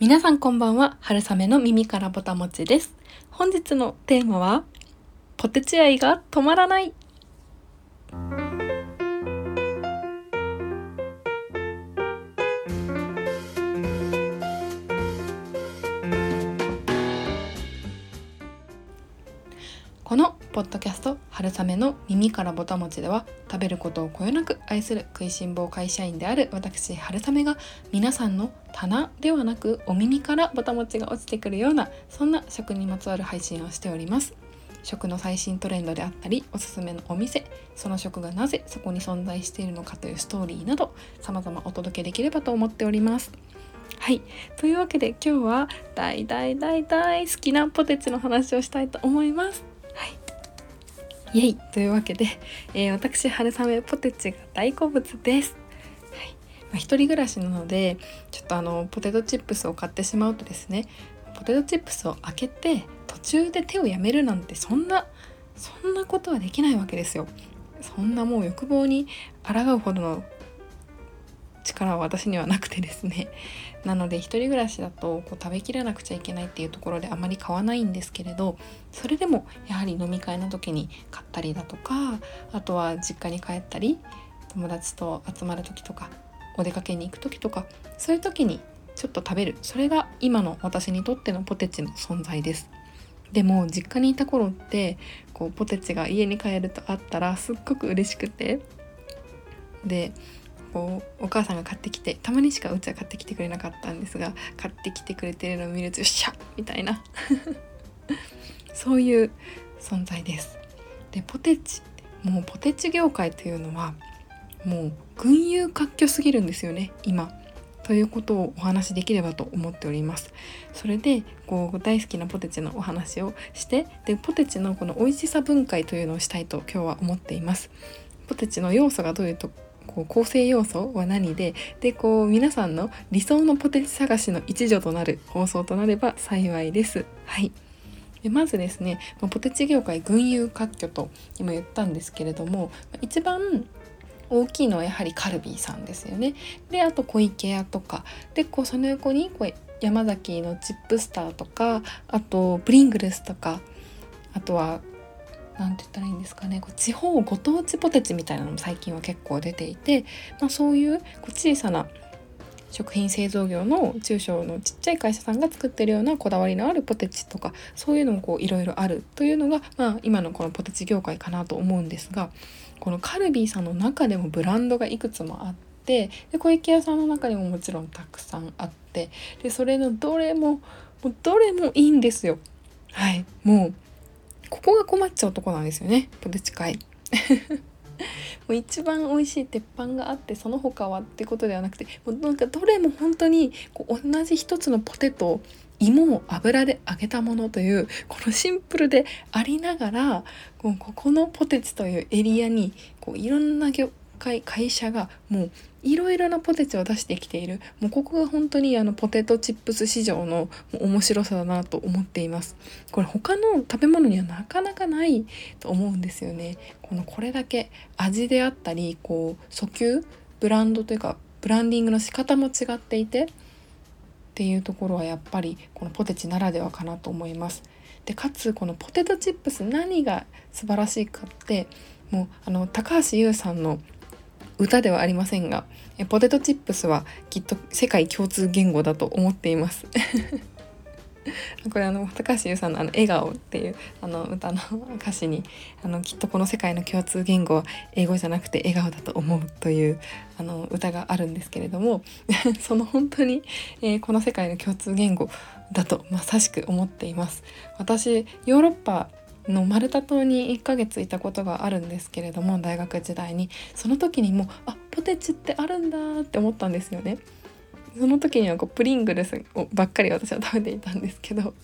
皆さんこんばんは。春雨の耳からぼたもちです。本日のテーマはポテチ愛が止まらない。ポッドキャスト「春雨の耳からぼたもち」では食べることをこよなく愛する食いしん坊会社員である私春雨が皆さんの棚ではなくお耳からぼたもちが落ちてくるようなそんな食にまつわる配信をしております。食の最新トレンドであったりおすすめのお店その食がなぜそこに存在しているのかというストーリーなど様々お届けできればと思っております。はいというわけで今日は大大大大好きなポテチの話をしたいと思います。イエイというわけで、えー、私春雨ポテチが大好物です。はいまあ、一人暮らしなのでちょっとあのポテトチップスを買ってしまうとですねポテトチップスを開けて途中で手をやめるなんてそんなそんなことはできないわけですよ。そんなもう欲望に抗うほどの力は私にはなくてですね。なので一人暮らしだとこう食べきらなくちゃいけないっていうところであまり買わないんですけれどそれでもやはり飲み会の時に買ったりだとかあとは実家に帰ったり友達と集まる時とかお出かけに行く時とかそういう時にちょっと食べる。それが今の私にとってのポテチの存在です。でも実家にいた頃ってこうポテチが家に帰るとあったらすっごく嬉しくて。でこうお母さんが買ってきてたまにしかうちは買ってきてくれなかったんですが買ってきてくれてるのを見るとよっしゃみたいな そういう存在です。でポテチもうポテチ業界というのはもう群雄割拠すぎるんですよね今。ということをお話しできればと思っております。それでこう大好きなポテチのお話をしてでポテチのこの美味しさ分解というのをしたいと今日は思っています。ポテチの要素がどういうとこう構成要素は何ででこう皆さんの理想のポテチ探しの一助となる放送となれば幸いです。はいでまずですねポテチ業界群雄割拠と今言ったんですけれども一番大きいのはやはりカルビーさんですよね。であと小池屋とかでこうその横にこう山崎のチップスターとかあとプリングルスとかあとは何て言ったらいいんですかねこう地方ご当地ポテチみたいなのも最近は結構出ていて、まあ、そういうこう小さな食品製造業の中小のちっちゃい会社さんが作ってるようなこだわりのあるポテチとかそういうのもいろいろあるというのが、まあ、今のこのポテチ業界かなと思うんですがこのカルビーさんの中でもブランドがいくつもあってで小池屋さんの中にももちろんたくさんあってでそれのどれもどれもいいんですよ。はいもうこが困っちゃうとこなんですよね。ポテチ会。もう一番美味しい鉄板があってその他はってことではなくてもうなんかどれも本当にこう同じ一つのポテト芋を油で揚げたものというこのシンプルでありながらここのポテチというエリアにこういろんな会会社がもういろいろなポテチを出してきている。もうここが本当にあのポテトチップス市場の面白さだなと思っています。これ他の食べ物にはなかなかないと思うんですよね。このこれだけ味であったりこう訴求ブランドというかブランディングの仕方も違っていてっていうところはやっぱりこのポテチならではかなと思います。でかつこのポテトチップス何が素晴らしいかってもうあの高橋優さんの歌ではありませんがポテトチップスはきっと世界共通言語だと思っています これあの高橋優さんの「あの笑顔」っていうあの歌の歌詞にあのきっとこの世界の共通言語は英語じゃなくて笑顔だと思うというあの歌があるんですけれども その本当に、えー、この世界の共通言語だとまさしく思っています。私ヨーロッパのマルタ島に1ヶ月いたことがあるんですけれども大学時代にその時にもあポテチってあるんだって思ったんですよね。その時にはこうプリングルスをばっかり私は食べていたんですけど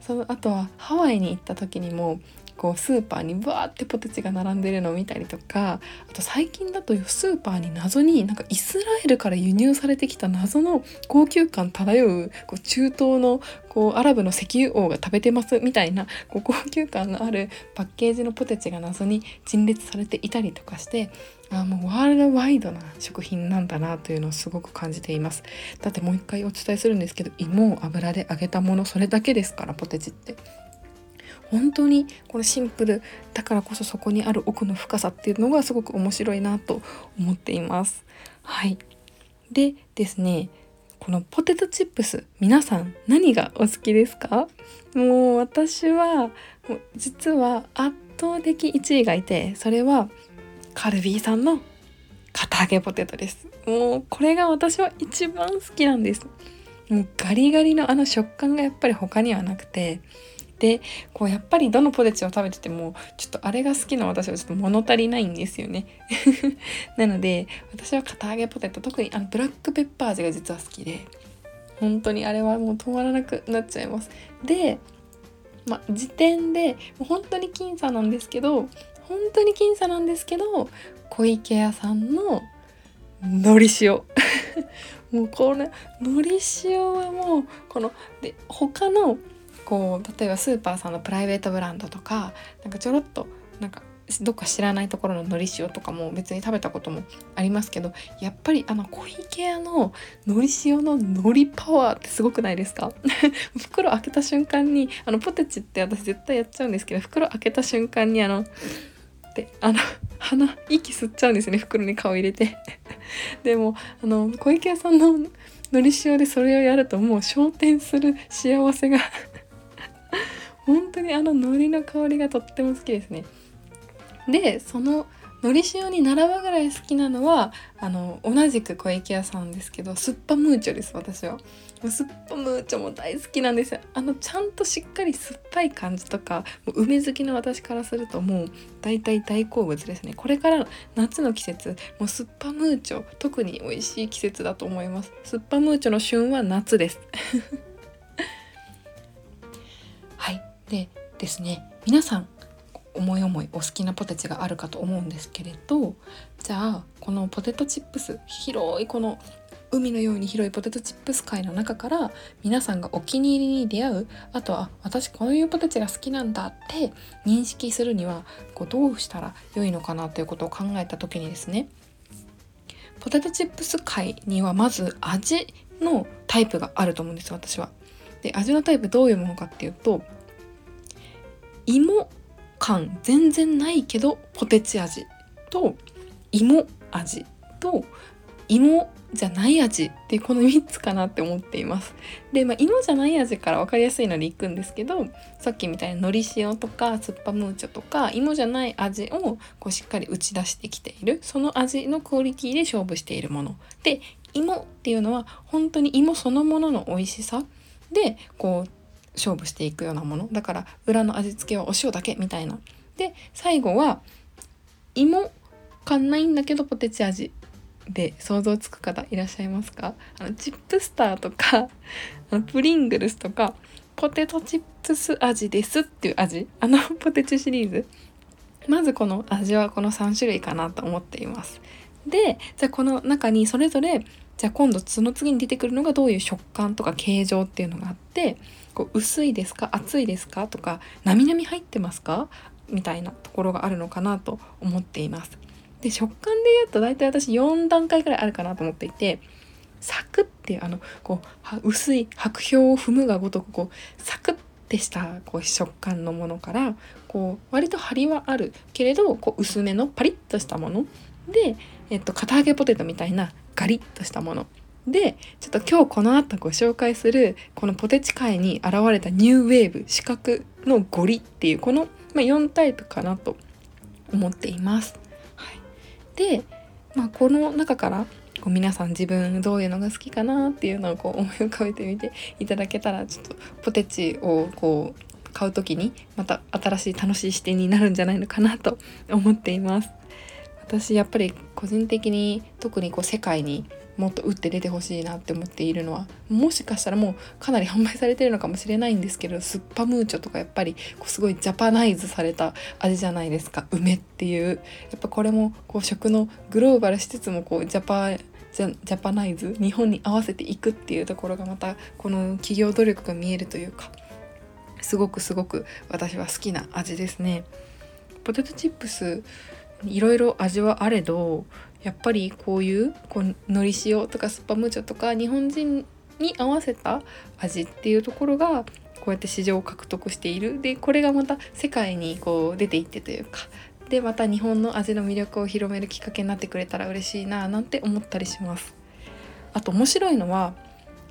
そのあとはハワイに行った時にもこうスーパーにバーってポテチが並んでるのを見たりとかあと最近だとスーパーに謎になんかイスラエルから輸入されてきた謎の高級感漂うこう中東のこうアラブの石油王が食べてますみたいなこう高級感のあるパッケージのポテチが謎に陳列されていたりとかしてあもうワールドワイドな食品なんだなというのをすごく感じています。だってもう一回お伝えするんですけど芋を油で揚げたものそれだけですからポテチって。本当にこのシンプルだからこそそこにある奥の深さっていうのがすごく面白いなと思っています。はい。でですねこのポテトチップス皆さん何がお好きですか？もう私はもう実は圧倒的1位がいてそれはカルビーさんの堅揚げポテトです。もうこれが私は一番好きなんです。もうガリガリのあの食感がやっぱり他にはなくてでこうやっぱりどのポテチを食べててもちょっとあれが好きな私はちょっと物足りないんですよね。なので私は堅揚げポテト特にあのブラックペッパー味が実は好きで本当にあれはもう止まらなくなっちゃいます。でまあ時点でもう本当に僅差なんですけど本当に僅差なんですけど小池屋さんののり塩。もうこれのり塩はもうこので他のこう例えばスーパーさんのプライベートブランドとかなんかちょろっとなんかどっか知らないところののり塩とかも別に食べたこともありますけどやっぱりあの小池屋ののり塩ののりパワーってすごくないですか？袋開けた瞬間にあのポテチって私絶対やっちゃうんですけど袋開けた瞬間にあのっあの鼻息吸っちゃうんですね袋に顔入れて。でもあの小池屋さんののり塩でそれをやるともう昇天する幸せが本当にあの海苔の香りがとっても好きですね。でそののり塩に並ぶぐらい好きなのはあの同じく小池屋さんですけどスッパムーチョです私は。スッパムーチョも大好きなんですよ。あのちゃんとしっかり酸っぱい感じとかもう梅好きの私からするともう大体大好物ですね。これから夏の季節もうスッパムーチョ特に美味しい季節だと思います。スッパムーチョの旬は夏です。でですね皆さん思い思いお好きなポテチがあるかと思うんですけれどじゃあこのポテトチップス広いこの海のように広いポテトチップス界の中から皆さんがお気に入りに出会うあとは私こういうポテチが好きなんだって認識するにはこうどうしたら良いのかなということを考えた時にですねポテトチップス界にはまず味のタイプがあると思うんです私は。で味のタイプどういうものかっていうと芋感全然ないけどポテチ味と芋味と芋じゃない味ってこの3つかなって思っています。で、まあ、芋じゃない味から分かりやすいのでいくんですけどさっきみたいなのり塩とかスッパムーチョとか芋じゃない味をこうしっかり打ち出してきているその味のクオリティで勝負しているもので芋っていうのは本当に芋そのものの美味しさでこう勝負していくようなもの。だから裏の味付けはお塩だけみたいな。で最後は芋感ないんだけどポテチ味で想像つく方いらっしゃいますか？あのチップスターとか プリングルスとかポテトチップス味ですっていう味？あの ポテチシリーズ？まずこの味はこの3種類かなと思っています。でじゃあこの中にそれぞれじゃあ今度その次に出てくるのがどういう食感とか形状っていうのがあってこう薄いですか？厚いですか？とかなみなみ入ってますか？みたいなところがあるのかなと思っています。で食感で言うと大体私4段階くらいあるかなと思っていてサクッてあのこう薄い白氷を踏むがごとくこうサクッてしたこう食感のものからこう割と張りはある。けれどこう薄めのパリッとしたもの。で、えっと、堅揚げポテトみたいなガリッとしたもの。でちょっと今日この後ご紹介するこのポテチ界に現れたニューウェーブ四角のゴリっていうこの、ま、4タイプかなと思っています。はい、で、まあ、この中からこう皆さん自分どういうのが好きかなっていうのをこう思い浮かべてみていただけたらちょっとポテチをこう買う時にまた新しい楽しい視点になるんじゃないのかなと思っています。私やっぱり個人的に特にこう世界にもっと打って出てほしいなって思っているのはもしかしたらもうかなり販売されてるのかもしれないんですけどスッパムーチョとかやっぱりこうすごいジャパナイズされた味じゃないですか梅っていうやっぱこれもこう食のグローバルしつつもこうジャパジャジャパナイズ日本に合わせていくっていうところがまたこの企業努力が見えるというかすごくすごく私は好きな味ですね。ポテトチップスいろいろ味はあれどやっぱりこういうこうのり塩とかスパムチョとか日本人に合わせた味っていうところがこうやって市場を獲得している。でこれがまた世界にこう出ていってというか。でまた日本の味の魅力を広めるきっかけになってくれたら嬉しいななんて思ったりします。あと面白いのは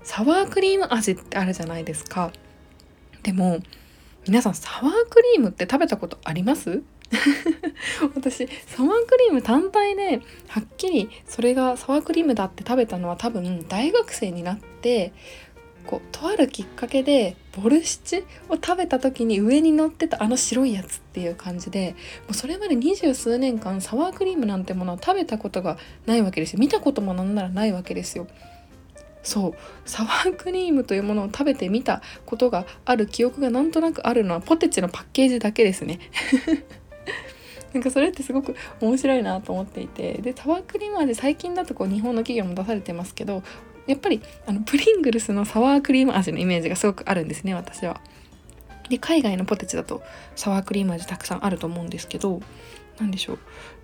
サワークリーム味ってあるじゃないですか。でも皆さんサワークリームって食べたことあります？私サワークリーム単体ではっきりそれがサワークリームだって食べたのは多分大学生になってこうとあるきっかけでボルシチを食べた時に上に乗ってたあの白いやつっていう感じでもうそれまで二十数年間サワークリームなんてものを食べたことがないわけですよ見たこともなんならないわけですよ。そうサワークリームというものを食べてみたことがある記憶がなんとなくあるのはポテチのパッケージだけですね。なんかそれってすごく面白いなと思っていてでサワークリーム味最近だとこう日本の企業も出されてますけどやっぱりあのプリングルスのサワークリーム味のイメージがすごくあるんですね私は。で海外のポテチだとサワークリーム味たくさんあると思うんですけど何でしょう。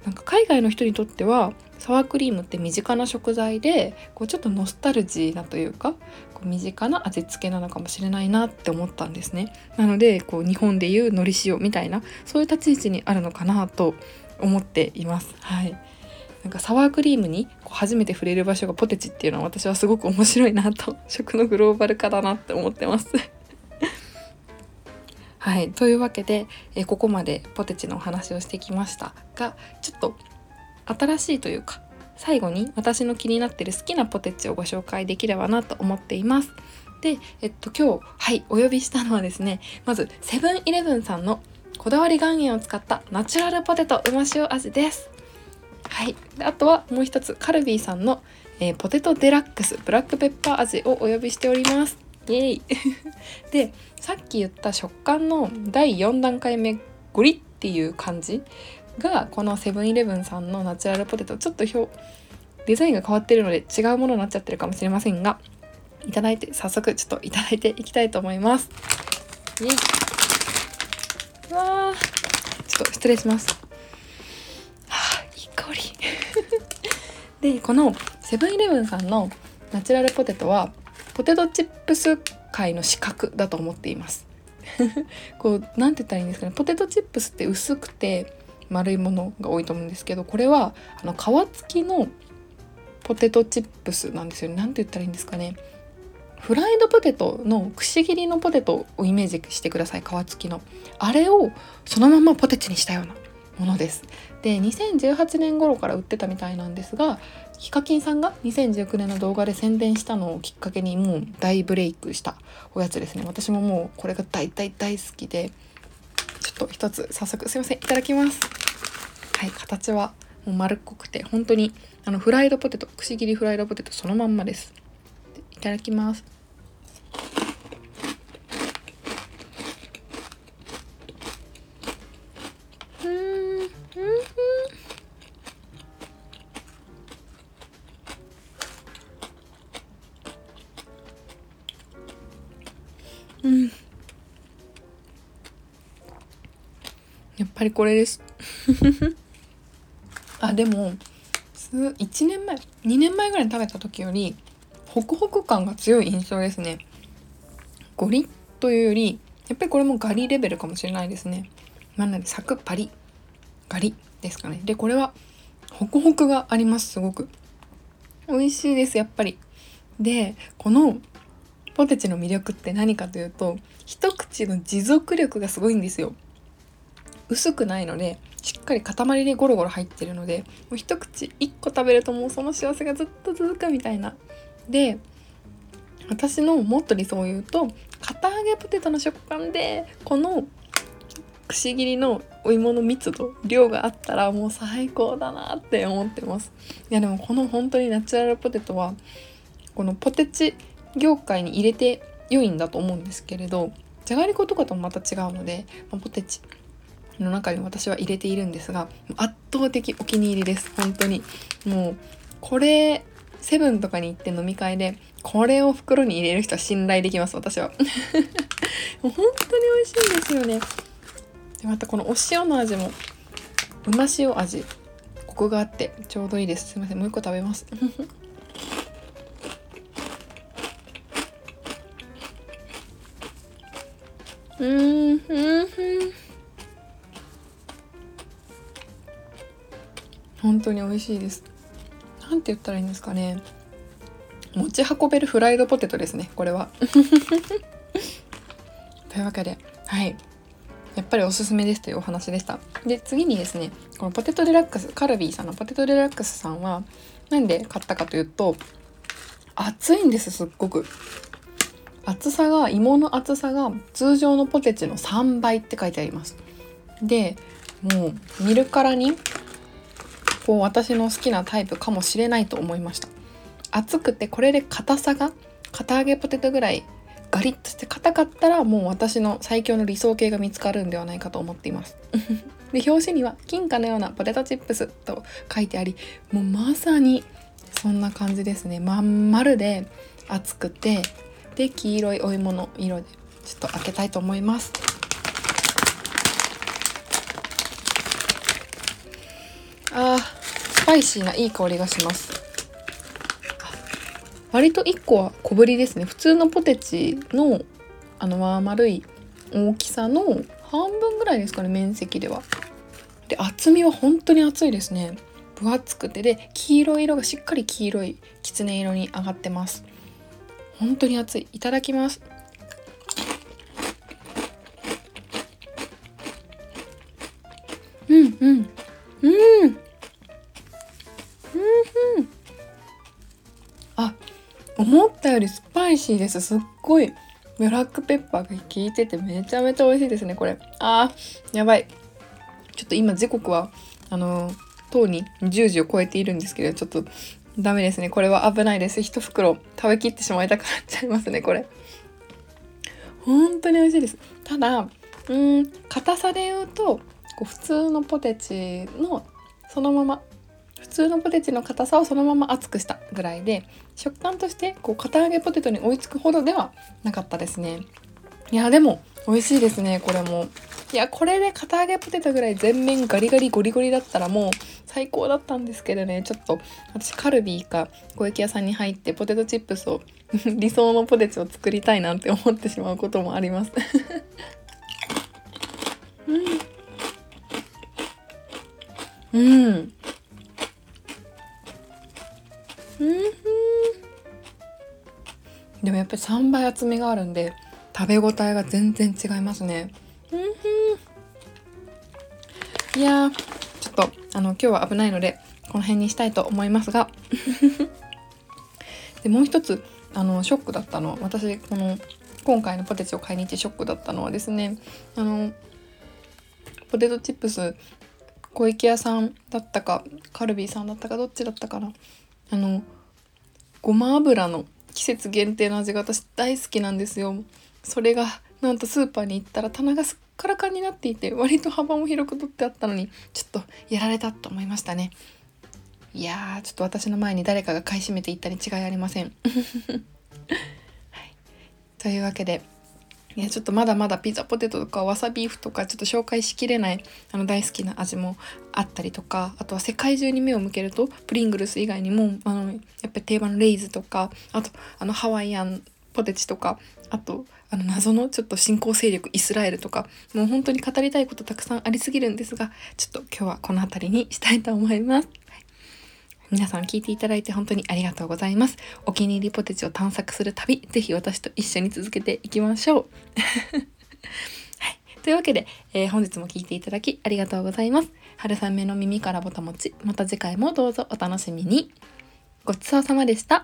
なんか海外の人にとってはサワークリームって身近な食材でこうちょっとノスタルジーなというかこう身近な味付けなのかもしれないなって思ったんですね。なのでこう日本でいうのり塩みたいなそういう立ち位置にあるのかなと思っています。はい。なんかサワークリームにこう初めて触れる場所がポテチっていうのは私はすごく面白いなと食のグローバル化だなって思ってます。はい、というわけで、えここまでポテチのお話をしてきましたがちょっと新しいというか最後に私の気になってる好きなポテチをご紹介できればなと思っています。で、えっと今日はいお呼びしたのはですねまずセブンイレブンさんのこだわり岩塩を使ったナチュラルポテトうま塩味です。はい、であとはもう一つカルビーさんの、えー、ポテトデラックスブラックペッパー味をお呼びしております。イエイ。でさっき言った食感の第4段階目ゴリっていう感じがこのセブンイレブンさんのナチュラルポテト。ちょっと表デザインが変わってるので違うものになっちゃってるかもしれませんがいただいて早速ちょっといただいていきたいと思います。イエイ。わー。ちょっと失礼します。はあいい香り。でこのセブンイレブンさんのナチュラルポテトはポテトチップス界の資格だと思っています。こう何て言ったらいいんですかね。ポテトチップスって薄くて丸いものが多いと思うんですけどこれはあの皮付きのポテトチップスなんですよね。何て言ったらいいんですかね。フライドポテトのくし切りのポテトをイメージしてください。皮付きの。あれをそのままポテチにしたようなものですで2018年頃から売ってたみたいなんですがヒカキンさんが2019年の動画で宣伝したのをきっかけにもう大ブレイクしたおやつですね。私ももうこれが大大大好きでちょっと一つ早速すいませんいただきます。はい形はもう丸っこくて本当にあのフライドポテトくし切りフライドポテトそのまんまです。いただきます。うん。やっぱりこれです。あでも1年前2年前ぐらい食べた時よりホクホク感が強い印象ですね。ゴリッというよりやっぱりこれもガリレベルかもしれないですね。なのでサクッパリ。ガリですかね。でこれはホクホクがありますすごく。美味しいですやっぱり。でこのポテチの魅力って何かというと一口の持続力がすごいんですよ。薄くないのでしっかり塊でゴロゴロ入ってるのでもう一口1個食べるともうその幸せがずっと続くみたいな。で私のもっと理想を言うと片揚げポテトの食感でこのくし切りのお芋の密度量があったらもう最高だなって思ってます。いやでもこの本当にナチュラルポテトはこのポテチ業界に入れて良いんだと思うんですけれどじゃがりことかともまた違うので、まポテチの中に私は入れているんですが圧倒的お気に入りです。本当に。もうこれセブンとかに行って飲み会でこれを袋に入れる人は信頼できます私は。もう本当に美味しいんですよね。でまたこのお塩の味もうま塩味。コクがあってちょうどいいです。すいません。もう一個食べます。うんうん本当に美味しいです。なんて言ったらいいんですかね。持ち運べるフライドポテトですねこれは。というわけではい。やっぱりおすすめですというお話でした。で次にですねこのポテトデラックスカルビーさんのポテトデラックスさんはなんで買ったかというと熱いんですすっごく。厚さが芋の厚さが通常のポテチの3倍って書いてあります。でもう見るからにこう私の好きなタイプかもしれないと思いました。厚くてこれで硬さが堅揚げポテトぐらいガリッとして硬かったらもう私の最強の理想形が見つかるんではないかと思っています。で表紙には金貨のようなポテトチップスと書いてありもうまさにそんな感じですね。まん丸で厚くてで黄色いお芋の色でちょっと開けたいと思います。あスパイシーないい香りがします。割と1個は小ぶりですね。普通のポテチのあのま丸い大きさの半分ぐらいですかね面積では。で厚みは本当に厚いですね。分厚くて。で黄色い色がしっかり黄色いきつね色に上がってます。本当に熱い。いただきます。うんうん。うん。うんうん。あ思ったよりスパイシーです。すっごい。ブラックペッパーが効いててめちゃめちゃ美味しいですねこれ。あーやばい。ちょっと今時刻はあのとうに10時を超えているんですけどちょっとダメですね。これは危ないです。一袋食べきってしまいたくなっちゃいますねこれ。本当に美味しいです。ただうん硬さで言うとこう普通のポテチのそのまま普通のポテチの硬さをそのまま厚くしたぐらいで食感としてこう堅揚げポテトに追いつくほどではなかったですね。いやでも美味しいですねこれも。いやこれで堅揚げポテトぐらい全面ガリガリゴリゴリだったらもう最高だったんですけどね。ちょっと私カルビーか小池屋さんに入ってポテトチップスを 理想のポテチを作りたいなんて思ってしまうこともあります。うん、うん、うん。でもやっぱり3倍厚みがあるんで食べ応えが全然違いますね。いや。ーちょっとあの今日は危ないのでこの辺にしたいと思いますが。でもう一つあのショックだったの。は私この今回のポテチを買いに行ってショックだったのはですねあのポテトチップス小池屋さんだったかカルビーさんだったかどっちだったかな。あのごま油の季節限定の味が私大好きなんですよそれがなんとスーパーに行ったら棚がすっからかんになっていて割と幅も広く取ってあったのにちょっとやられたと思いましたね。いやーちょっと私の前に誰かが買い占めていったに違いありません、はい、というわけでいやちょっとまだまだピザポテトとかわさビーフとかちょっと紹介しきれないあの大好きな味もあったりとかあとは世界中に目を向けるとプリングルス以外にもあのやっぱり定番のレイズとかあとあのハワイアンポテチとかあとあの謎のちょっと新興勢力イスラエルとかもう本当に語りたいことたくさんありすぎるんですがちょっと今日はこの辺りにしたいと思います。皆さん聞いていただいて本当にありがとうございます。お気に入りポテチを探索する旅、ぜひ私と一緒に続けていきましょう。というわけで、えー、本日も聞いていただきありがとうございます。春雨の耳からぼたもち、また次回もどうぞお楽しみに。ごちそうさまでした。